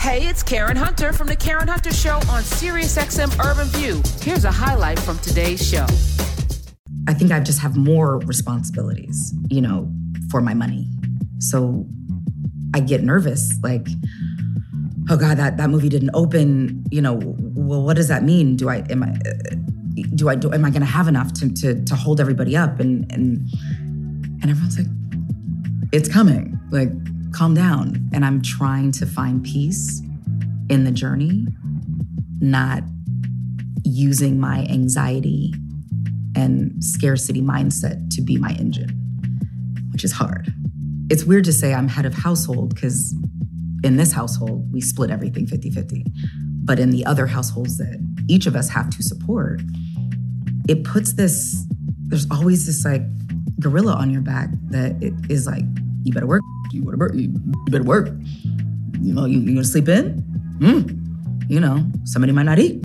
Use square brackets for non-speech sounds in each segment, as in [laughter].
Hey, it's Karen Hunter from the Karen Hunter Show on SiriusXM Urban View. Here's a highlight from today's show. I think I just have more responsibilities, you know, for my money. So I get nervous, like, oh God, that, that movie didn't open. You know, well, what does that mean? Do I am I do I do am I gonna have enough to to to hold everybody up? And and and everyone's like, it's coming. Like, calm down. And I'm trying to find peace in the journey, not using my anxiety and scarcity mindset to be my engine, which is hard. It's weird to say I'm head of household because in this household, we split everything 50 50. But in the other households that each of us have to support, it puts this, there's always this like gorilla on your back that it is like, you better work, you better work, you better work. You know, you, you gonna sleep in? Mm. You know, somebody might not eat.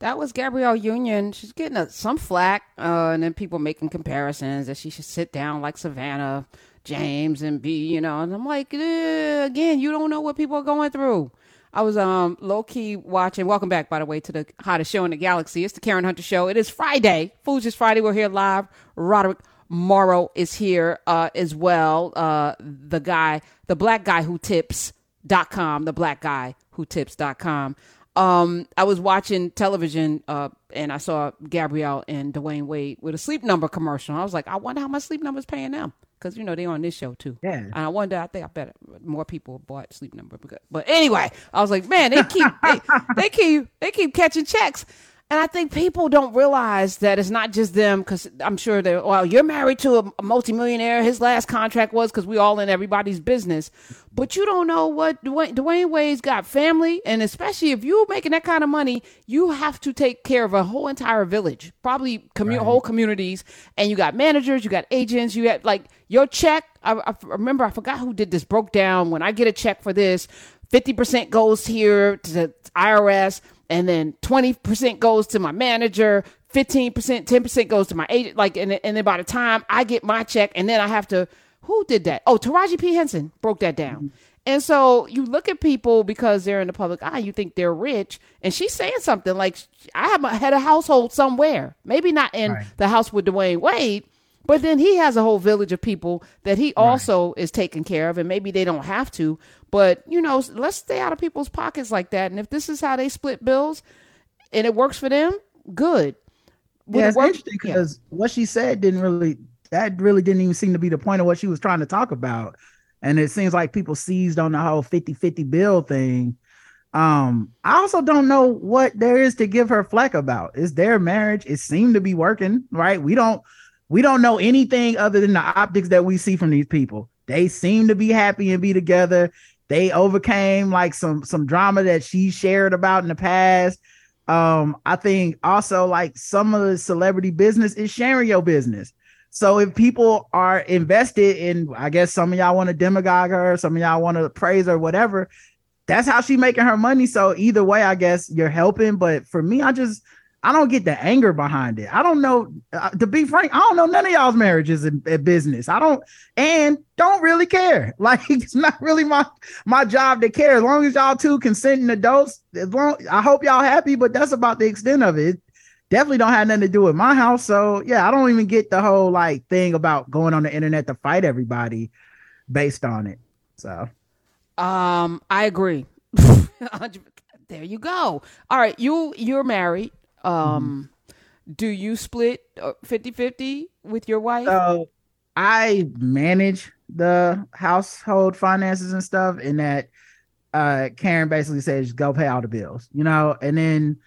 That was Gabrielle Union. She's getting a, some flack, uh, and then people making comparisons that she should sit down like Savannah James and be, you know. And I'm like, eh, again, you don't know what people are going through. I was um low key watching. Welcome back, by the way, to the hottest show in the galaxy. It's the Karen Hunter Show. It is Friday, Foolishness Friday. We're here live. Roderick Morrow is here uh, as well. Uh, the guy, the black guy who tips.com, the black guy who tips.com. Um, I was watching television uh, and I saw Gabrielle and Dwyane Wade with a sleep number commercial. I was like, I wonder how much sleep number is paying them because you know they're on this show too. Yeah. And I wonder. I think I bet more people bought sleep number. Because, but anyway, I was like, man, they keep they, they keep they keep catching checks. And I think people don't realize that it's not just them because I'm sure they're, well, you're married to a, a multimillionaire. His last contract was because we all in everybody's business. But you don't know what Dwayne, Dwyane Wade's got family. And especially if you're making that kind of money, you have to take care of a whole entire village, probably commu- right. whole communities. And you got managers, you got agents, you got like your check. I, I remember, I forgot who did this, broke down when I get a check for this, 50% goes here to the IRS and then 20% goes to my manager 15% 10% goes to my agent like and, and then by the time i get my check and then i have to who did that oh taraji p henson broke that down mm-hmm. and so you look at people because they're in the public eye you think they're rich and she's saying something like i have a head of household somewhere maybe not in right. the house with dwyane wade but then he has a whole village of people that he also right. is taking care of, and maybe they don't have to. But you know, let's stay out of people's pockets like that. And if this is how they split bills, and it works for them, good. Would yeah, it's interesting because yeah. what she said didn't really that really didn't even seem to be the point of what she was trying to talk about. And it seems like people seized on the whole 50-50 bill thing. Um, I also don't know what there is to give her flack about. It's their marriage. It seemed to be working, right? We don't we don't know anything other than the optics that we see from these people. They seem to be happy and be together. They overcame like some some drama that she shared about in the past. Um, I think also like some of the celebrity business is sharing your business. So if people are invested in, I guess some of y'all want to demagogue her, some of y'all want to praise her, whatever. That's how she making her money. So either way, I guess you're helping. But for me, I just I don't get the anger behind it. I don't know. Uh, to be frank, I don't know none of y'all's marriages in, business. I don't and don't really care. [laughs] Like it's not really my my job to care. As long as y'all two consenting adults, as long I hope y'all happy. But that's about the extent of it. Definitely don't have nothing to do with my house. So yeah, I don't even get the whole like thing about going on the internet to fight everybody based on it. So, um, I agree. [laughs] there you go. All right, you you're married um, mm-hmm. do you split uh, 50-50 with your wife? So I manage the household finances and stuff, and that uh, Karen basically says go pay all the bills, you know, and then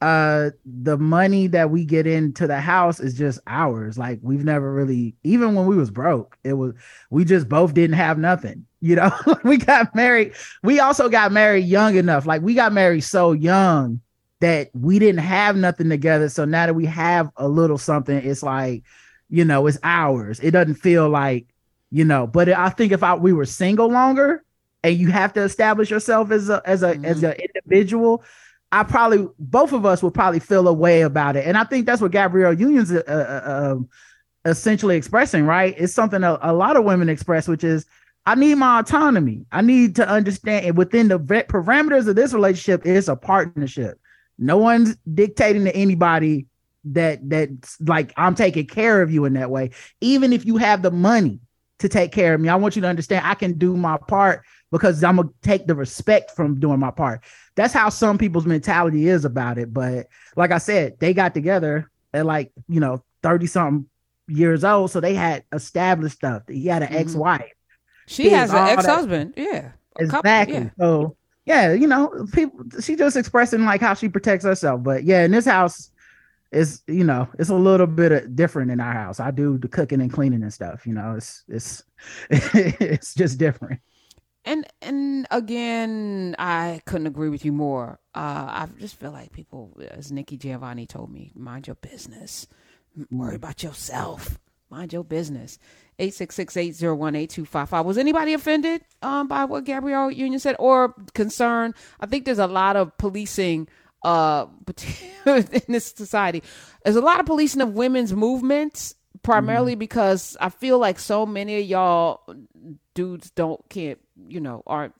uh the money that we get into the house is just ours like we've never really even when we was broke it was we just both didn't have nothing you know [laughs] we got married we also got married young enough like we got married so young that we didn't have nothing together. So now that we have a little something, it's like, you know, it's ours. It doesn't feel like, you know, but I think if I we were single longer and you have to establish yourself as a as a mm-hmm. as an individual, I probably both of us would probably feel a way about it. And I think that's what Gabrielle Union's uh, uh, um, essentially expressing, right? It's something a, a lot of women express, which is I need my autonomy. I need to understand and within the parameters of this relationship, it's a partnership. No one's dictating to anybody that that's like I'm taking care of you in that way. Even if you have the money to take care of me, I want you to understand I can do my part because I'm gonna take the respect from doing my part. That's how some people's mentality is about it. But like I said, they got together at like you know 30 something years old, so they had established stuff. He had an mm-hmm. ex-wife she has an ex husband. Yeah. Exactly. yeah. So yeah, you know, people she just expressing like how she protects herself. But yeah, in this house, it's you know, it's a little bit of different in our house. I do the cooking and cleaning and stuff, you know, it's it's [laughs] it's just different. And and again, I couldn't agree with you more. Uh, I just feel like people, as Nikki Giovanni told me, mind your business, worry mm. about yourself, mind your business. 866-801-8255. Was anybody offended um, by what Gabrielle Union said or concerned? I think there's a lot of policing uh, [laughs] in this society. There's a lot of policing of women's movements, primarily mm. because I feel like so many of y'all dudes don't can't you know aren't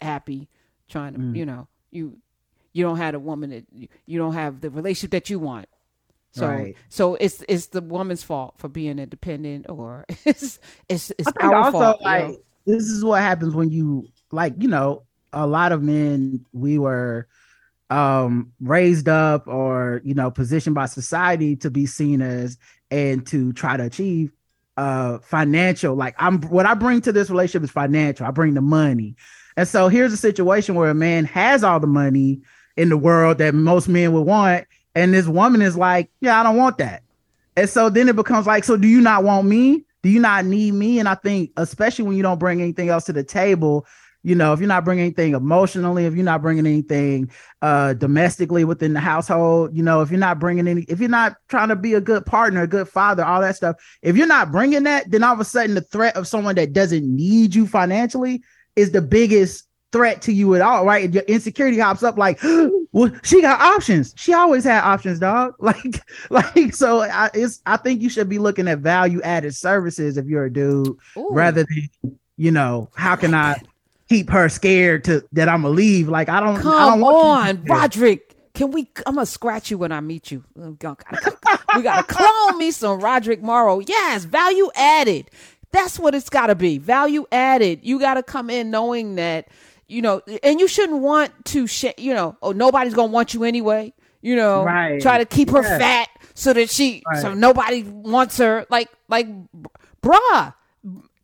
happy trying to mm. you know you you don't have a woman that you, you don't have the relationship that you want so right. so it's it's the woman's fault for being independent or [laughs] it's it's, it's our also, fault. Like you know? this is what happens when you like, you know, a lot of men we were um raised up or you know positioned by society to be seen as and to try to achieve uh financial like i'm what i bring to this relationship is financial i bring the money and so here's a situation where a man has all the money in the world that most men would want and this woman is like, yeah, I don't want that. And so then it becomes like, so do you not want me? Do you not need me? And I think, especially when you don't bring anything else to the table, you know, if you're not bringing anything emotionally, if you're not bringing anything uh, domestically within the household, you know, if you're not bringing any, if you're not trying to be a good partner, a good father, all that stuff, if you're not bringing that, then all of a sudden the threat of someone that doesn't need you financially is the biggest threat to you at all, right? And your insecurity hops up like, [gasps] well, she got options. She always had options, dog. [laughs] Like, like so. I, it's I think you should be looking at value added services if you're a dude, Ooh. rather than you know how can I keep her scared to that I'm gonna leave. Like I don't. Come I don't on, Roderick. Can we? I'm gonna scratch you when I meet you. Oh, [laughs] we gotta clone me some Roderick Morrow. Yes, value added. That's what it's gotta be. Value added. You gotta come in knowing that you know, and you shouldn't want to, sh- you know, oh, nobody's gonna want you anyway. You know, right. try to keep her fat so that she, right. so nobody wants her. Like, like, bruh,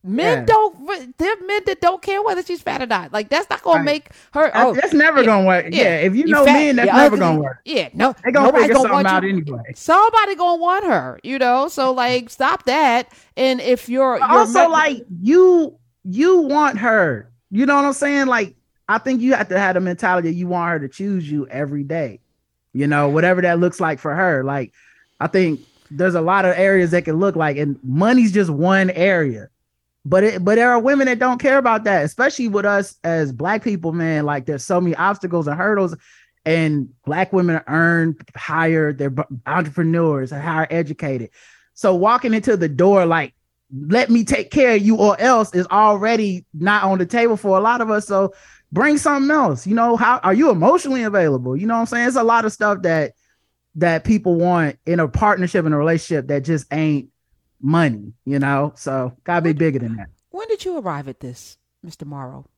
men yeah. don't. There men that don't care whether she's fat or not. Like, that's not gonna make her. Oh, that's never yeah, gonna work. Yeah, yeah. if you know fat, men, that's never gonna work. Yeah, no, they're gonna figure gonna something out you. anyway. Somebody gonna want her. You know, so [laughs] like, stop that. And if you're, you're also like you, you want her you know what I'm saying? Like, I think you have to have the mentality you want her to choose you every day. You know, whatever that looks like for her. Like, I think there's a lot of areas that can look like, and money's just one area. But it, but there are women that don't care about that, especially with us as black people, man. Like, there's so many obstacles and hurdles, and black women earn higher. They're entrepreneurs, higher educated. So walking into the door like let me take care of you or else is already not on the table for a lot of us. So bring something else. You know, how are you emotionally available? You know what I'm saying? It's a lot of stuff that that people want in a partnership and a relationship that just ain't money, you know. So gotta be bigger than that. When did you arrive at this, Mr. Morrow?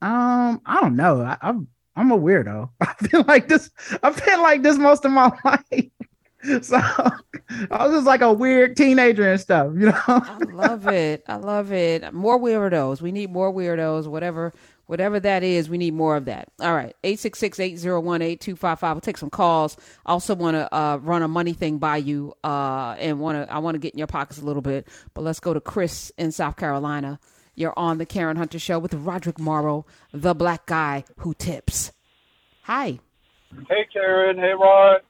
Um, I don't know. I, I'm I'm a weirdo. [laughs] I feel like this. I've been like this most of my [laughs] life. [laughs] so I was just like a weird teenager and stuff, you know. I love it. I love it. More weirdos. We need more weirdos. Whatever, whatever that is, we need more of that. All right, eight six six eight zero one eight two five five. We'll take some calls. I also want to uh, run a money thing by you, uh, and want to. I want to get in your pockets a little bit. But let's go to Chris in South Carolina. You're on the Karen Hunter Show with Roderick Morrow, the black guy who tips. Hi. Hey, Karen. Hey, Rod.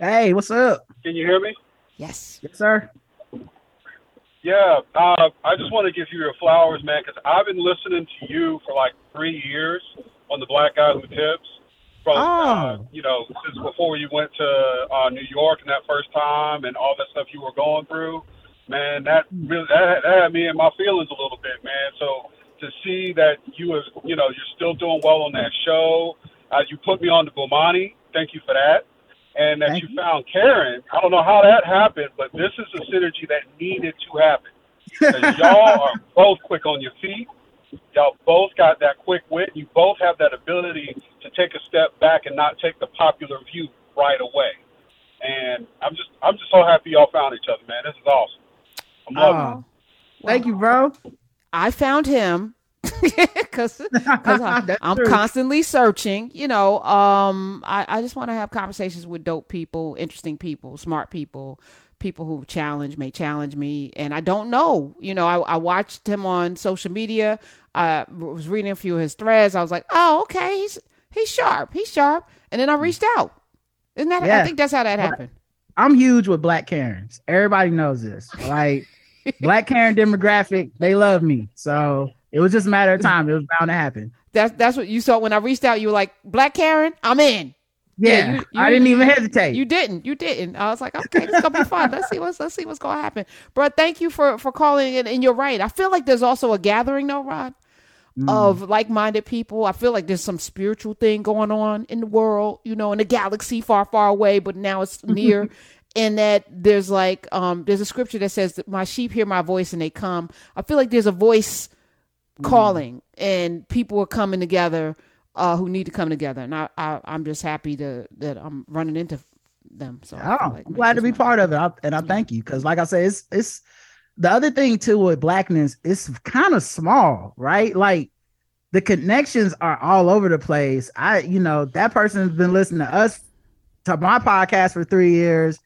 Hey, what's up? Can you hear me? Yes. Yes, sir. Yeah, uh, I just want to give you your flowers, man, because I've been listening to you for like three years on the Black Guy Who Tips. From uh, oh. uh, you know, since before you went to uh, New York and that first time and all that stuff you were going through, man. That really that, that had me in my feelings a little bit, man. So to see that you was, you know, you're still doing well on that show. Uh, you put me on to Bomani. Thank you for that. And that you, you found Karen. I don't know how that happened, but this is a synergy that needed to happen. [laughs] y'all are both quick on your feet. Y'all both got that quick wit. You both have that ability to take a step back and not take the popular view right away. And I'm just I'm just so happy y'all found each other, man. This is awesome. I'm loving it. Thank you, bro. I found him [laughs] because [laughs] I'm true. constantly searching. You know, um, I, I just want to have conversations with dope people, interesting people, smart people, people who challenge may challenge me, and I don't know. You know, I, I watched him on social media. I was reading a few of his threads. I was like, oh, okay, he's he's sharp, he's sharp, and then I reached out. Isn't that? Yeah. I think that's how that happened. I'm huge with Black Karens. Everybody knows this. Like Black Karen demographic, they love me. So it was just a matter of time. It was bound to happen. That's that's what you saw when I reached out. You were like, Black Karen, I'm in. Yeah, yeah you, you, I didn't even hesitate. You didn't. You didn't. I was like, okay, it's gonna be fun. Let's see what's let's see what's gonna happen. But thank you for for calling in. And you're right. I feel like there's also a gathering, though, Rod, mm. of like-minded people. I feel like there's some spiritual thing going on in the world. You know, in the galaxy far, far away, but now it's [laughs] near. and that there's like um there's a scripture that says that my sheep hear my voice and they come. I feel like there's a voice. Calling, and people are coming together uh, who need to come together. And I, I am just happy to that I'm running into them. So oh, like I'm glad to be part of it, I, and I thank you because, like I said, it's it's the other thing too with blackness. It's kind of small, right? Like the connections are all over the place. I, you know, that person's been listening to us to my podcast for three years.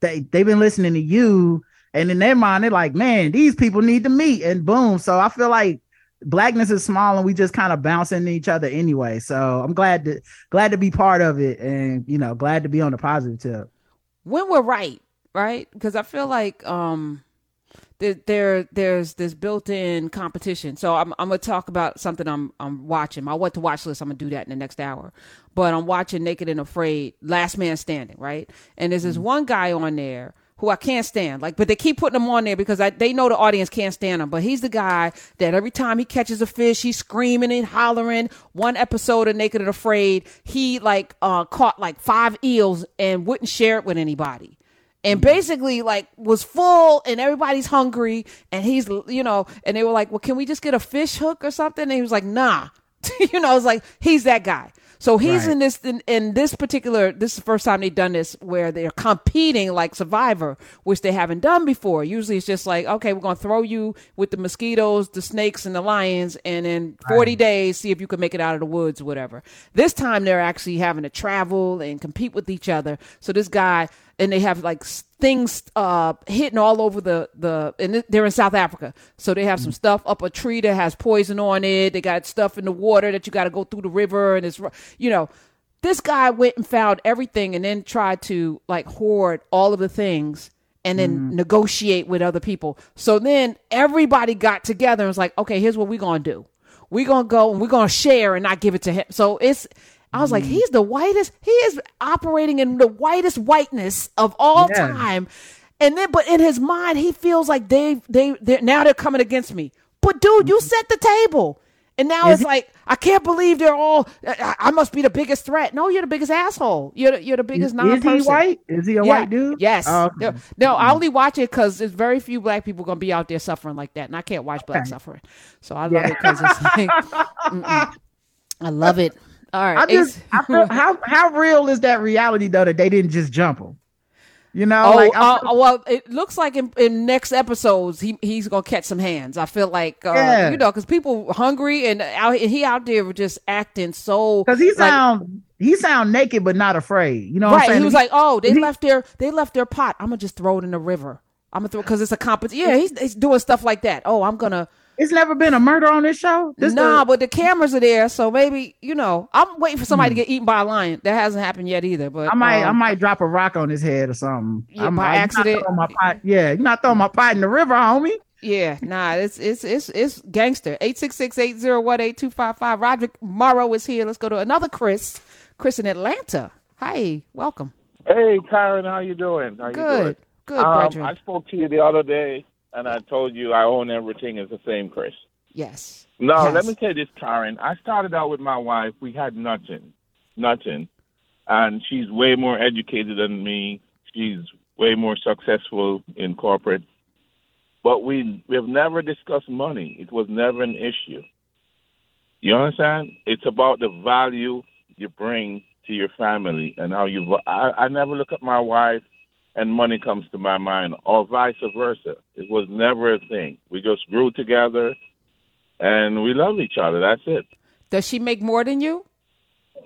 They they've been listening to you, and in their mind, they're like, man, these people need to meet, and boom. So I feel like blackness is small and we just kind of bounce into each other anyway. So I'm glad to glad to be part of it and you know, glad to be on the positive tip. When we're right, right? Because I feel like um there, there there's this built-in competition. So I'm I'm gonna talk about something I'm I'm watching. My what to watch list. I'm gonna do that in the next hour. But I'm watching Naked and Afraid, Last Man Standing, right? And there's this mm-hmm. one guy on there who I can't stand. Like, but they keep putting him on there because I, they know the audience can't stand him. But he's the guy that every time he catches a fish, he's screaming and hollering. One episode of Naked and Afraid, he like uh, caught like five eels and wouldn't share it with anybody. And basically, like, was full and everybody's hungry. And he's, you know, and they were like, well, can we just get a fish hook or something? And he was like, nah. [laughs] you know, it's like, he's that guy. So he's right. in this in, in, this particular this is the first time they've done this where they're competing like Survivor, which they haven't done before. Usually it's just like, okay, we're gonna throw you with the mosquitoes, the snakes, and the lions, and in forty right. days see if you can make it out of the woods, whatever. This time they're actually having to travel and compete with each other. So this guy and they have like things uh, hitting all over the the and they're in South Africa, so they have some stuff up a tree that has poison on it. They got stuff in the water that you got to go through the river, and it's you know. This guy went and found everything and then tried to like hoard all of the things and then mm. negotiate with other people. So then everybody got together and was like, okay, here's what we're going to do. We're going to go and we're going to share and not give it to him. So it's, I was mm. like, he's the whitest. He is operating in the whitest whiteness of all yeah. time. And then, but in his mind, he feels like they, they, they now they're coming against me. But dude, you mm-hmm. set the table. And now is it's he, like I can't believe they're all. I, I, must be the biggest threat. No, you're the biggest asshole. You're the, you're the biggest non. Is he white? Is he a yeah. white dude? Yes. Oh, no, no, I mm-hmm. only watch it because there's very few black people gonna be out there suffering like that, and I can't watch black okay. suffering. So I love yeah. it because it's like, [laughs] I love it. All right. I just, I feel, how how real is that reality though that they didn't just jump him? You know, oh, like, uh, well, it looks like in, in, next episodes he he's gonna catch some hands. I feel like, uh, yeah. you know, because people hungry and out he out there just acting so because he sound like, he sound naked but not afraid. You know, right? He was like, oh, they he, left their they left their pot. I'm gonna just throw it in the river. I'm gonna throw because it's a competition. Yeah, he's, he's doing stuff like that. Oh, I'm gonna it's never been a murder on this show. This nah, the- but the cameras are there, so maybe you know. I'm waiting for somebody hmm. to get eaten by a lion. That hasn't happened yet either. But I might, um, I might drop a rock on his head or something. Yeah, I by accident. My pot, yeah, you're not throwing my pot in the river, homie. Yeah, nah, it's it's it's it's gangster. 866-801-8255. Roderick Morrow is here. Let's go to another Chris. Chris in Atlanta. Hi, welcome. Hey, Karen, how you doing? How Good. You doing? Good, Um. I spoke to you the other day, and I told you I own everything is the same, Chris. yes. No, Yes. let me tell you this, Karen. I started out with my wife. We had nothing, nothing, and she's way more educated than me. She's way more successful in corporate, but we we have never discussed money. It was never an issue. You understand? It's about the value you bring to your family and how you. I, I never look at my wife and money comes to my mind, or vice versa. It was never a thing. We just grew together and we love each other. That's it. Does she make more than you?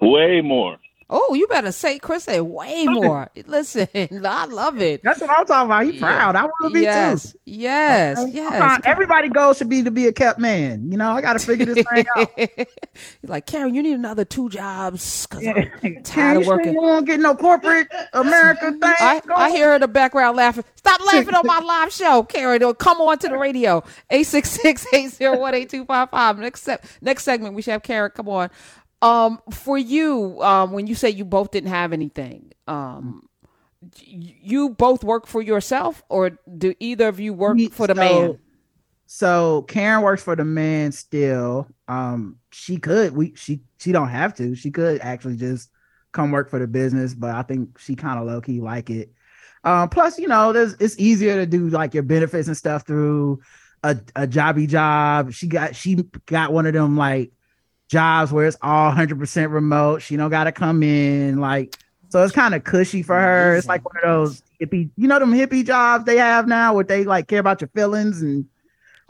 Way more. Oh, you better say, Chris said way more. Listen, [laughs] I love it. That's what I'm talking about. He proud. I want to be yes, too. yes, I'm yes. Everybody goal should be to be a kept man. You know, I got to figure this thing out. [laughs] He's like, Karen, you need another two jobs because Yeah. I'm [laughs] tired of working. You won't get no corporate America thing. I. I hear her in the background laughing. Stop laughing on my live show, Karen. Or come on to the radio. 866-801-8255. Next se- next segment, we should have Karen. Come on. Um, for you, um, when you say you both didn't have anything, um, you both work for yourself, or do either of you work for the so, man? So Karen works for the man still. Um, she could we she she don't have to. She could actually just come work for the business, but I think she kind of low key like it. Um, plus, you know, there's it's easier to do like your benefits and stuff through a, a jobby job. She got she got one of them like jobs where it's all 100% remote. She don't got to come in like so it's kind of cushy for her. It's like one of those hippie, you know, them hippie jobs they have now where they like care about your feelings and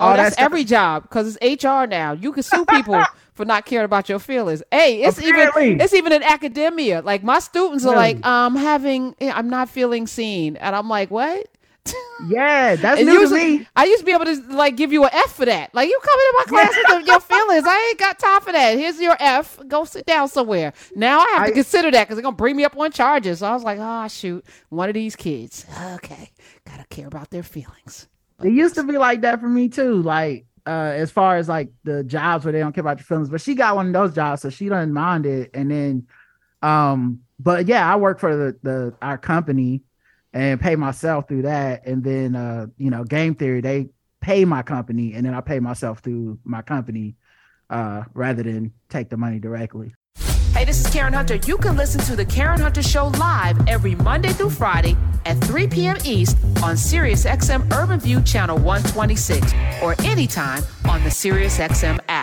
Oh, all that that's stuff. every job because it's HR now. You can sue people [laughs] for not caring about your feelings. Hey, it's even it's even in academia. Like my students are Really? like, um, having I'm not feeling seen, and I'm like, what? Yeah, that's And new usually- to me. I used to be able to like give you an F for that. Like you come into my class with your feelings. I ain't got time for that. Here's your F. Go sit down somewhere. Now I have to consider that because they're gonna bring me up on charges. So I was like, oh shoot, one of these kids. Okay, gotta care about their feelings. It used to be like that for me too. Like uh as far as like the jobs where they don't care about your feelings, but she got one of those jobs, so she doesn't mind it. And then um, but yeah, I work for the the our company and pay myself through that. And then uh, you know, game theory, they pay my company and then I pay myself through my company uh rather than take the money directly. Hey, this is Karen Hunter. You can listen to The Karen Hunter Show live every Monday through Friday at 3 p.m. East on SiriusXM Urban View Channel 126 or anytime on the SiriusXM app.